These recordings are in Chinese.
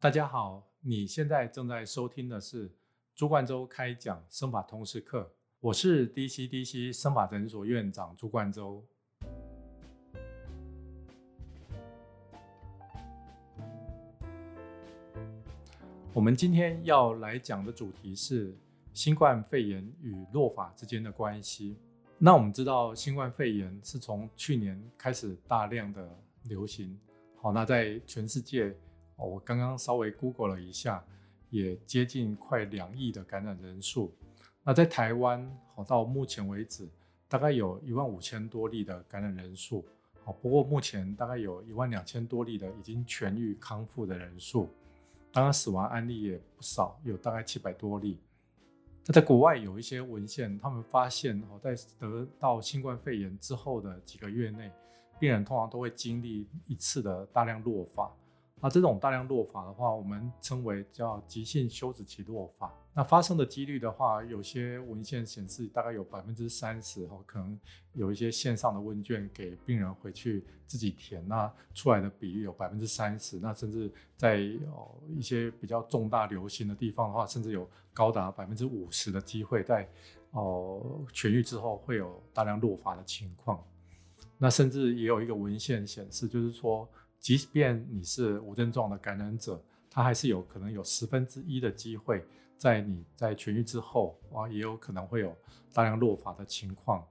大家好，你现在正在收听的是朱冠洲开讲生法通识课，我是 DCDC 生法诊所院长朱冠洲。我们今天要来讲的主题是新冠肺炎与落法之间的关系。那我们知道，新冠肺炎是从去年开始大量的流行。好，那在全世界，我刚刚稍微 Google 了一下，也接近快两亿的感染人数。那在台湾，好到目前为止，大概有一万五千多例的感染人数。好，不过目前大概有一万两千多例的已经痊愈康复的人数。当然，死亡案例也不少，有大概七百多例。那在国外有一些文献，他们发现，哦，在得到新冠肺炎之后的几个月内。病人通常都会经历一次的大量落发，那这种大量落发的话，我们称为叫急性休止期落发。那发生的几率的话，有些文献显示大概有百分之三十，哦，可能有一些线上的问卷给病人回去自己填，那出来的比例有百分之三十。那甚至在哦一些比较重大流行的地方的话，甚至有高达百分之五十的机会在哦痊愈之后会有大量落发的情况。那甚至也有一个文献显示，就是说，即便你是无症状的感染者，他还是有可能有十分之一的机会，在你在痊愈之后啊，也有可能会有大量落发的情况。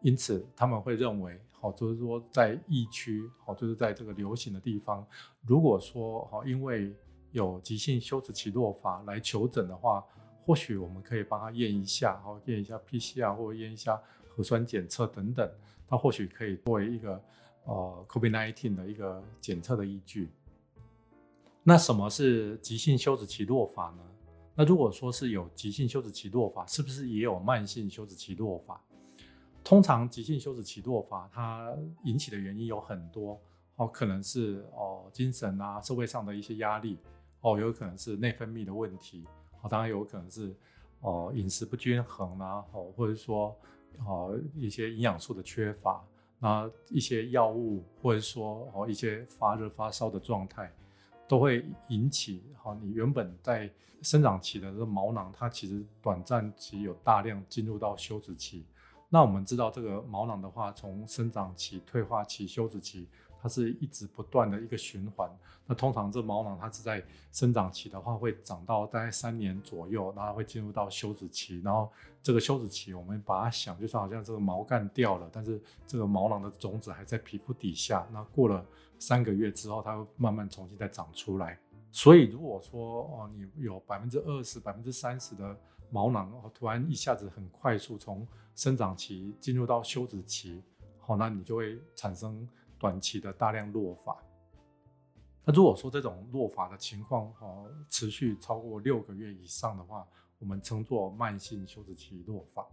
因此，他们会认为，好，就是说，在疫区，好，就是在这个流行的地方，如果说，好，因为有急性休止期落发来求诊的话，或许我们可以帮他验一下，好，验一下 PCR 或者验一下核酸检测等等。他或许可以作为一个呃 COVID-19 的一个检测的依据。那什么是急性休止期落法呢？那如果说是有急性休止期落法，是不是也有慢性休止期落法？通常急性休止期落法它引起的原因有很多哦，可能是哦精神啊、社会上的一些压力哦，有可能是内分泌的问题哦，当然有可能是哦饮食不均衡啊，哦或者说。哦，一些营养素的缺乏，那一些药物，或者说哦一些发热发烧的状态，都会引起好你原本在生长期的这个毛囊，它其实短暂期有大量进入到休止期。那我们知道这个毛囊的话，从生长期、退化期、休止期。它是一直不断的一个循环。那通常这毛囊它是在生长期的话，会长到大概三年左右，然后会进入到休止期。然后这个休止期，我们把它想就是好像这个毛干掉了，但是这个毛囊的种子还在皮肤底下。那过了三个月之后，它会慢慢重新再长出来。所以如果说哦，你有百分之二十、百分之三十的毛囊，突然一下子很快速从生长期进入到休止期，好，那你就会产生。短期的大量落发，那如果说这种落发的情况哦持续超过六个月以上的话，我们称作慢性休止期落发。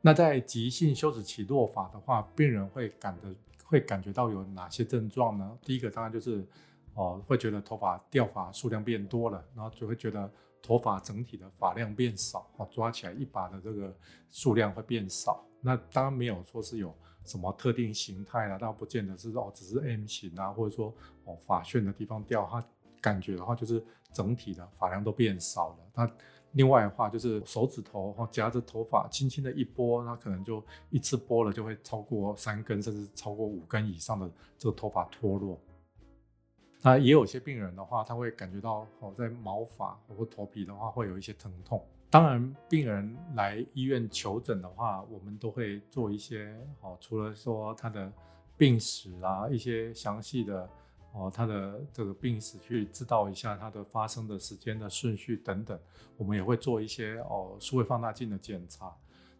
那在急性休止期落发的话，病人会感的会感觉到有哪些症状呢？第一个当然就是哦会觉得头发掉发数量变多了，然后就会觉得头发整体的发量变少，哦抓起来一把的这个数量会变少。那当然没有说是有。什么特定形态啦？倒不见得是哦，只是 M 型啊，或者说哦发旋的地方掉，它感觉的话就是整体的发量都变少了。那另外的话就是手指头哈夹着头发轻轻的一拨，那可能就一次拨了就会超过三根，甚至超过五根以上的这个头发脱落。那也有些病人的话，他会感觉到哦在毛发或头皮的话会有一些疼痛。当然，病人来医院求诊的话，我们都会做一些哦，除了说他的病史啊，一些详细的哦，他的这个病史去知道一下他的发生的时间的顺序等等，我们也会做一些哦，数位放大镜的检查。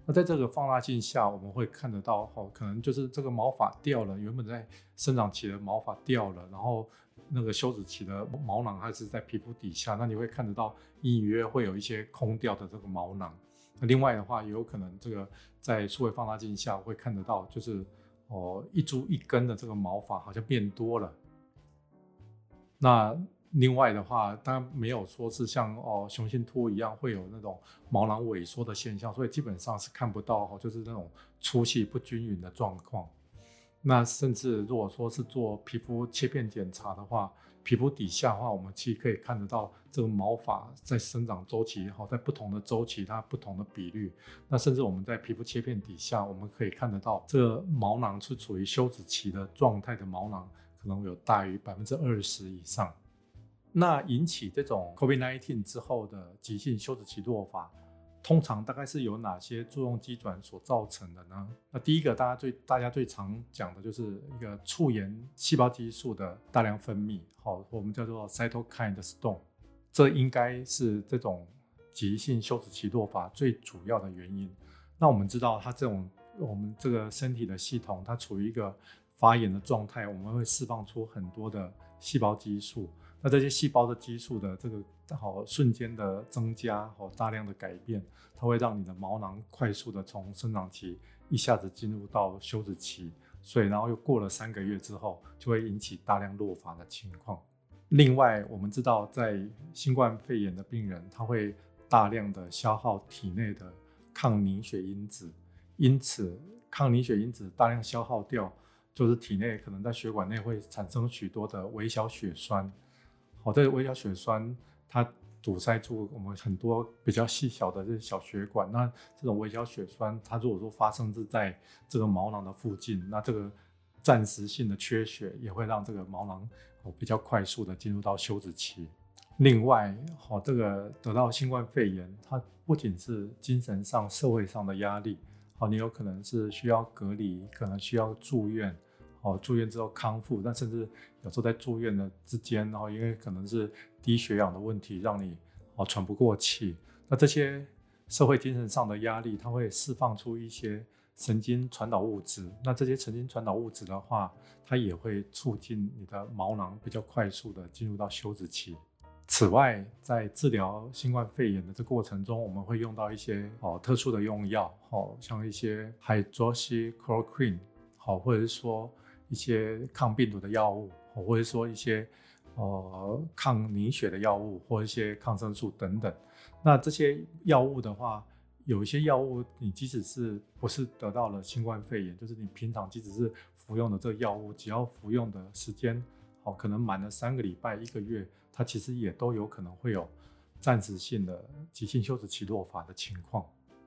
那在这个放大镜下，我们会看得到哦，可能就是这个毛发掉了，原本在生长期的毛发掉了，然后。那个休止期的毛囊还是在皮肤底下，那你会看得到隐隐约会有一些空掉的这个毛囊。那另外的话，也有可能这个在数位放大镜下会看得到，就是哦一株一根的这个毛发好像变多了。那另外的话，当然没有说是像哦雄性秃一样会有那种毛囊萎缩的现象，所以基本上是看不到哦，就是那种粗细不均匀的状况。那甚至如果说是做皮肤切片检查的话，皮肤底下的话，我们其实可以看得到这个毛发在生长周期哈，在不同的周期它不同的比率。那甚至我们在皮肤切片底下，我们可以看得到这个毛囊是处于休止期的状态的毛囊，可能有大于百分之二十以上。那引起这种 COVID-19 之后的急性休止期落发。通常大概是由哪些作用机转所造成的呢？那第一个，大家最大家最常讲的就是一个促炎细胞激素的大量分泌，好，我们叫做 cytokine storm，这应该是这种急性休止期落发最主要的原因。那我们知道，它这种我们这个身体的系统，它处于一个发炎的状态，我们会释放出很多的细胞激素。那这些细胞的激素的这个好瞬间的增加，好大量的改变，它会让你的毛囊快速的从生长期一下子进入到休止期，所以然后又过了三个月之后，就会引起大量落发的情况。另外，我们知道在新冠肺炎的病人，他会大量的消耗体内的抗凝血因子，因此抗凝血因子大量消耗掉，就是体内可能在血管内会产生许多的微小血栓。好，这个微小血栓它堵塞住我们很多比较细小的这小血管。那这种微小血栓，它如果说发生是在这个毛囊的附近，那这个暂时性的缺血也会让这个毛囊哦比较快速的进入到休止期。另外，好，这个得到新冠肺炎，它不仅是精神上、社会上的压力，哦，你有可能是需要隔离，可能需要住院。哦，住院之后康复，但甚至有时候在住院的之间，然后因为可能是低血氧的问题，让你哦喘不过气。那这些社会精神上的压力，它会释放出一些神经传导物质。那这些神经传导物质的话，它也会促进你的毛囊比较快速的进入到休止期。此外，在治疗新冠肺炎的这过程中，我们会用到一些哦特殊的用药，哦像一些 hydroxychloroquine，好，或者是说。一些抗病毒的药物，或者说一些呃抗凝血的药物，或一些抗生素等等。那这些药物的话，有一些药物，你即使是不是得到了新冠肺炎，就是你平常即使是服用的这药物，只要服用的时间，好，可能满了三个礼拜、一个月，它其实也都有可能会有暂时性的急性休止期落发的情况。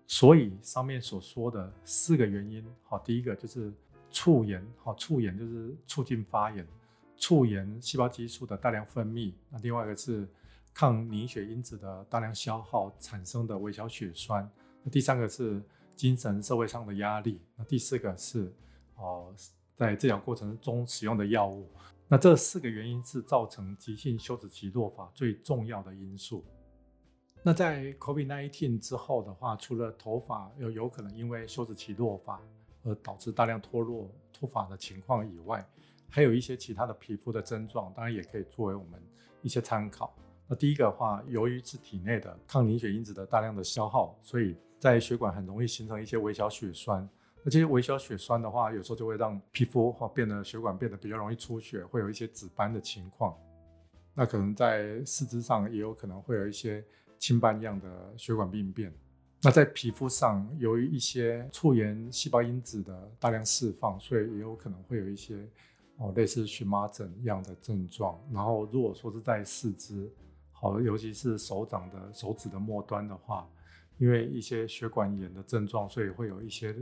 所以上面所说的四个原因，好，第一个就是。促炎，好，促炎就是促进发炎，促炎细胞激素的大量分泌。那另外一个是抗凝血因子的大量消耗产生的微小血栓。那第三个是精神社会上的压力。那第四个是哦，在治疗过程中使用的药物。那这四个原因是造成急性休止期落发最重要的因素。那在 COVID-19 之后的话，除了头发有有可能因为休止期落发。而导致大量脱落脱发的情况以外，还有一些其他的皮肤的症状，当然也可以作为我们一些参考。那第一个的话，由于是体内的抗凝血因子的大量的消耗，所以在血管很容易形成一些微小血栓。那这些微小血栓的话，有时候就会让皮肤哈变得血管变得比较容易出血，会有一些紫斑的情况。那可能在四肢上也有可能会有一些青斑样的血管病变。那在皮肤上，由于一些促炎细胞因子的大量释放，所以也有可能会有一些哦类似荨麻疹一样的症状。然后如果说是在四肢，好，尤其是手掌的手指的末端的话，因为一些血管炎的症状，所以会有一些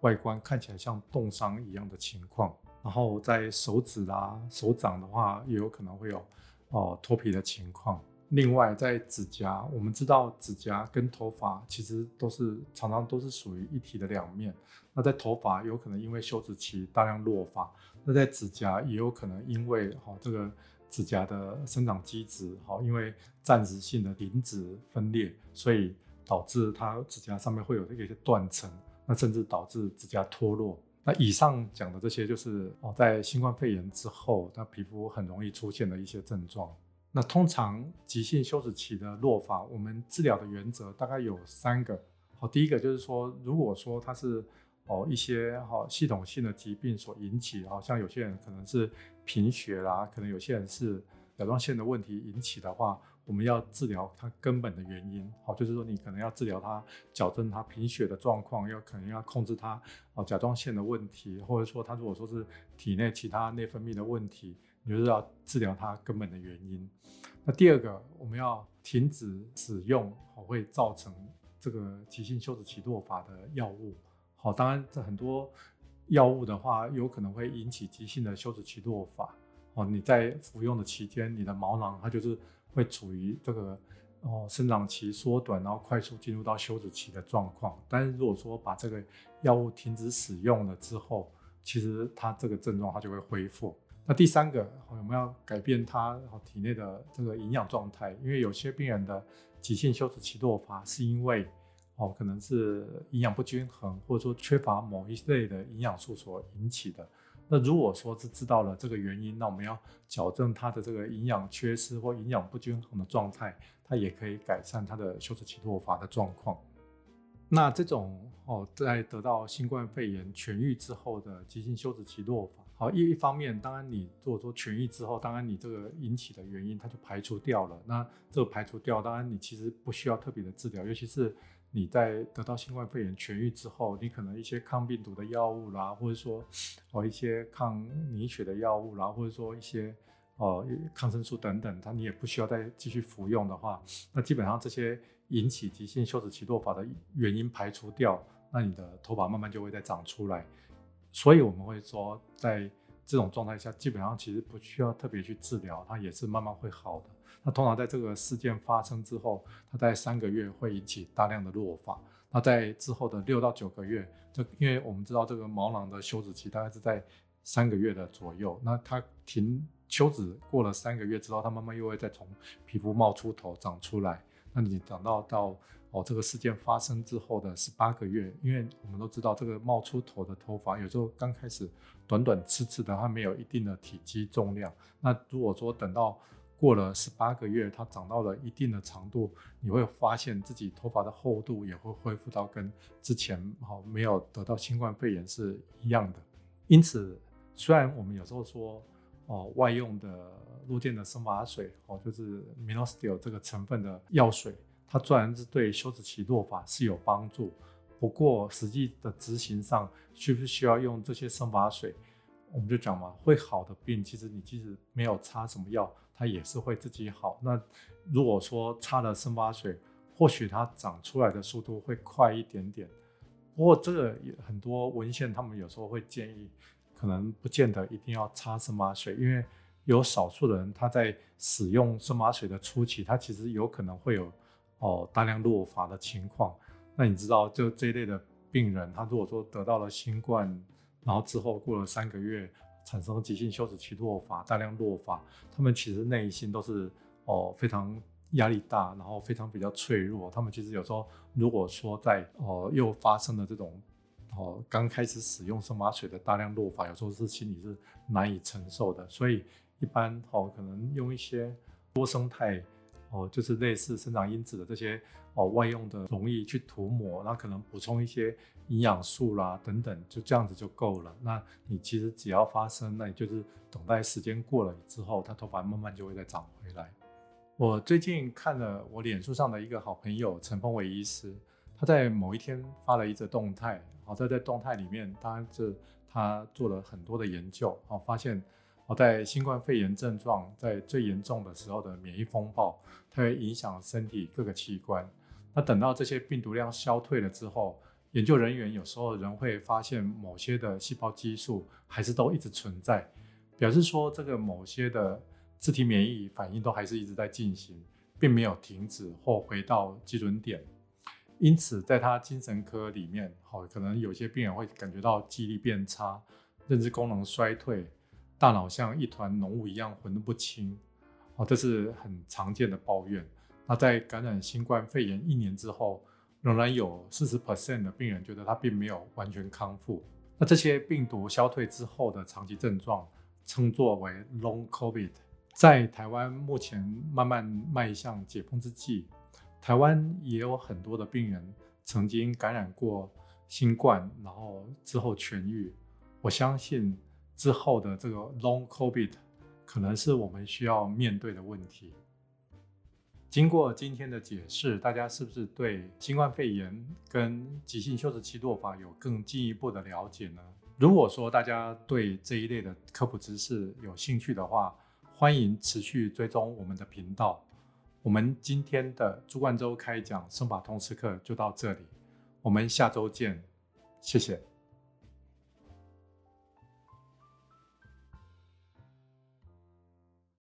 外观看起来像冻伤一样的情况。然后在手指啦、手掌的话，也有可能会有哦脱皮的情况。另外，在指甲，我们知道指甲跟头发其实都是常常都是属于一体的两面。那在头发有可能因为休止期大量落发，那在指甲也有可能因为哈这个指甲的生长基质哈因为暂时性的停止分裂，所以导致它指甲上面会有这个一些断层，那甚至导致指甲脱落。那以上讲的这些就是哦在新冠肺炎之后，它皮肤很容易出现的一些症状。那通常急性休止期的落发，我们治疗的原则大概有三个。好，第一个就是说，如果说它是哦一些哈系统性的疾病所引起，好像有些人可能是贫血啦，可能有些人是甲状腺的问题引起的话，我们要治疗它根本的原因。好，就是说你可能要治疗它，矫正它贫血的状况，要可能要控制它哦甲状腺的问题，或者说它如果说是体内其他内分泌的问题。你就是要治疗它根本的原因。那第二个，我们要停止使用会造成这个急性休止期落发的药物。好，当然这很多药物的话，有可能会引起急性的休止期落发。哦，你在服用的期间，你的毛囊它就是会处于这个哦生长期缩短，然后快速进入到休止期的状况。但是如果说把这个药物停止使用了之后，其实它这个症状它就会恢复。那第三个，我们要改变他体内的这个营养状态，因为有些病人的急性休止期落发是因为哦，可能是营养不均衡，或者说缺乏某一类的营养素所引起的。那如果说是知道了这个原因，那我们要矫正他的这个营养缺失或营养不均衡的状态，它也可以改善他的休止期落发的状况。那这种哦，在得到新冠肺炎痊愈之后的急性休止期落发。好，一一方面，当然你如果说痊愈之后，当然你这个引起的原因它就排除掉了。那这个排除掉，当然你其实不需要特别的治疗，尤其是你在得到新冠肺炎痊愈之后，你可能一些抗病毒的药物啦，或者说哦一些抗凝血的药物啦，或者说一些哦抗生素等等，它你也不需要再继续服用的话，那基本上这些引起急性休止期落发的原因排除掉，那你的头发慢慢就会再长出来。所以我们会说，在这种状态下，基本上其实不需要特别去治疗，它也是慢慢会好的。那通常在这个事件发生之后，它在三个月会引起大量的落发。那在之后的六到九个月，这因为我们知道这个毛囊的休止期大概是在三个月的左右，那它停休止过了三个月之后，它慢慢又会再从皮肤冒出头长出来。那你长到到。哦，这个事件发生之后的十八个月，因为我们都知道，这个冒出头的头发有时候刚开始短短刺刺的，它没有一定的体积重量。那如果说等到过了十八个月，它长到了一定的长度，你会发现自己头发的厚度也会恢复到跟之前好没有得到新冠肺炎是一样的。因此，虽然我们有时候说哦，外用的落健的生发水哦，就是 Minoxidil 这个成分的药水。它虽然是对休止期落发是有帮助，不过实际的执行上，需不需要用这些生发水？我们就讲嘛，会好的病，其实你即使没有擦什么药，它也是会自己好。那如果说擦了生发水，或许它长出来的速度会快一点点。不过这个很多文献，他们有时候会建议，可能不见得一定要擦生发水，因为有少数的人他在使用生发水的初期，他其实有可能会有。哦，大量落发的情况，那你知道，就这一类的病人，他如果说得到了新冠，然后之后过了三个月，产生急性休止期落发，大量落发，他们其实内心都是哦非常压力大，然后非常比较脆弱。他们其实有时候如果说在哦又发生了这种哦刚开始使用生发水的大量落发，有时候是心里是难以承受的。所以一般哦可能用一些多生态。哦，就是类似生长因子的这些哦外用的容易去涂抹，然后可能补充一些营养素啦等等，就这样子就够了。那你其实只要发生，那你就是等待时间过了之后，它头发慢慢就会再长回来。我最近看了我脸书上的一个好朋友陈峰伟医师，他在某一天发了一则动态，好在在动态里面，当然是他做了很多的研究，好发现。在新冠肺炎症状在最严重的时候的免疫风暴，它会影响身体各个器官。那等到这些病毒量消退了之后，研究人员有时候仍会发现某些的细胞激素还是都一直存在，表示说这个某些的自体免疫反应都还是一直在进行，并没有停止或回到基准点。因此，在他精神科里面，好可能有些病人会感觉到记忆力变差、认知功能衰退。大脑像一团浓雾一样混得不清，哦，这是很常见的抱怨。那在感染新冠肺炎一年之后，仍然有四十 percent 的病人觉得他并没有完全康复。那这些病毒消退之后的长期症状，称作为 Long COVID。在台湾目前慢慢迈向解封之际，台湾也有很多的病人曾经感染过新冠，然后之后痊愈。我相信。之后的这个 Long COVID 可能是我们需要面对的问题。经过今天的解释，大家是不是对新冠肺炎跟急性休止期落发有更进一步的了解呢？如果说大家对这一类的科普知识有兴趣的话，欢迎持续追踪我们的频道。我们今天的朱冠洲开讲生法通识课就到这里，我们下周见，谢谢。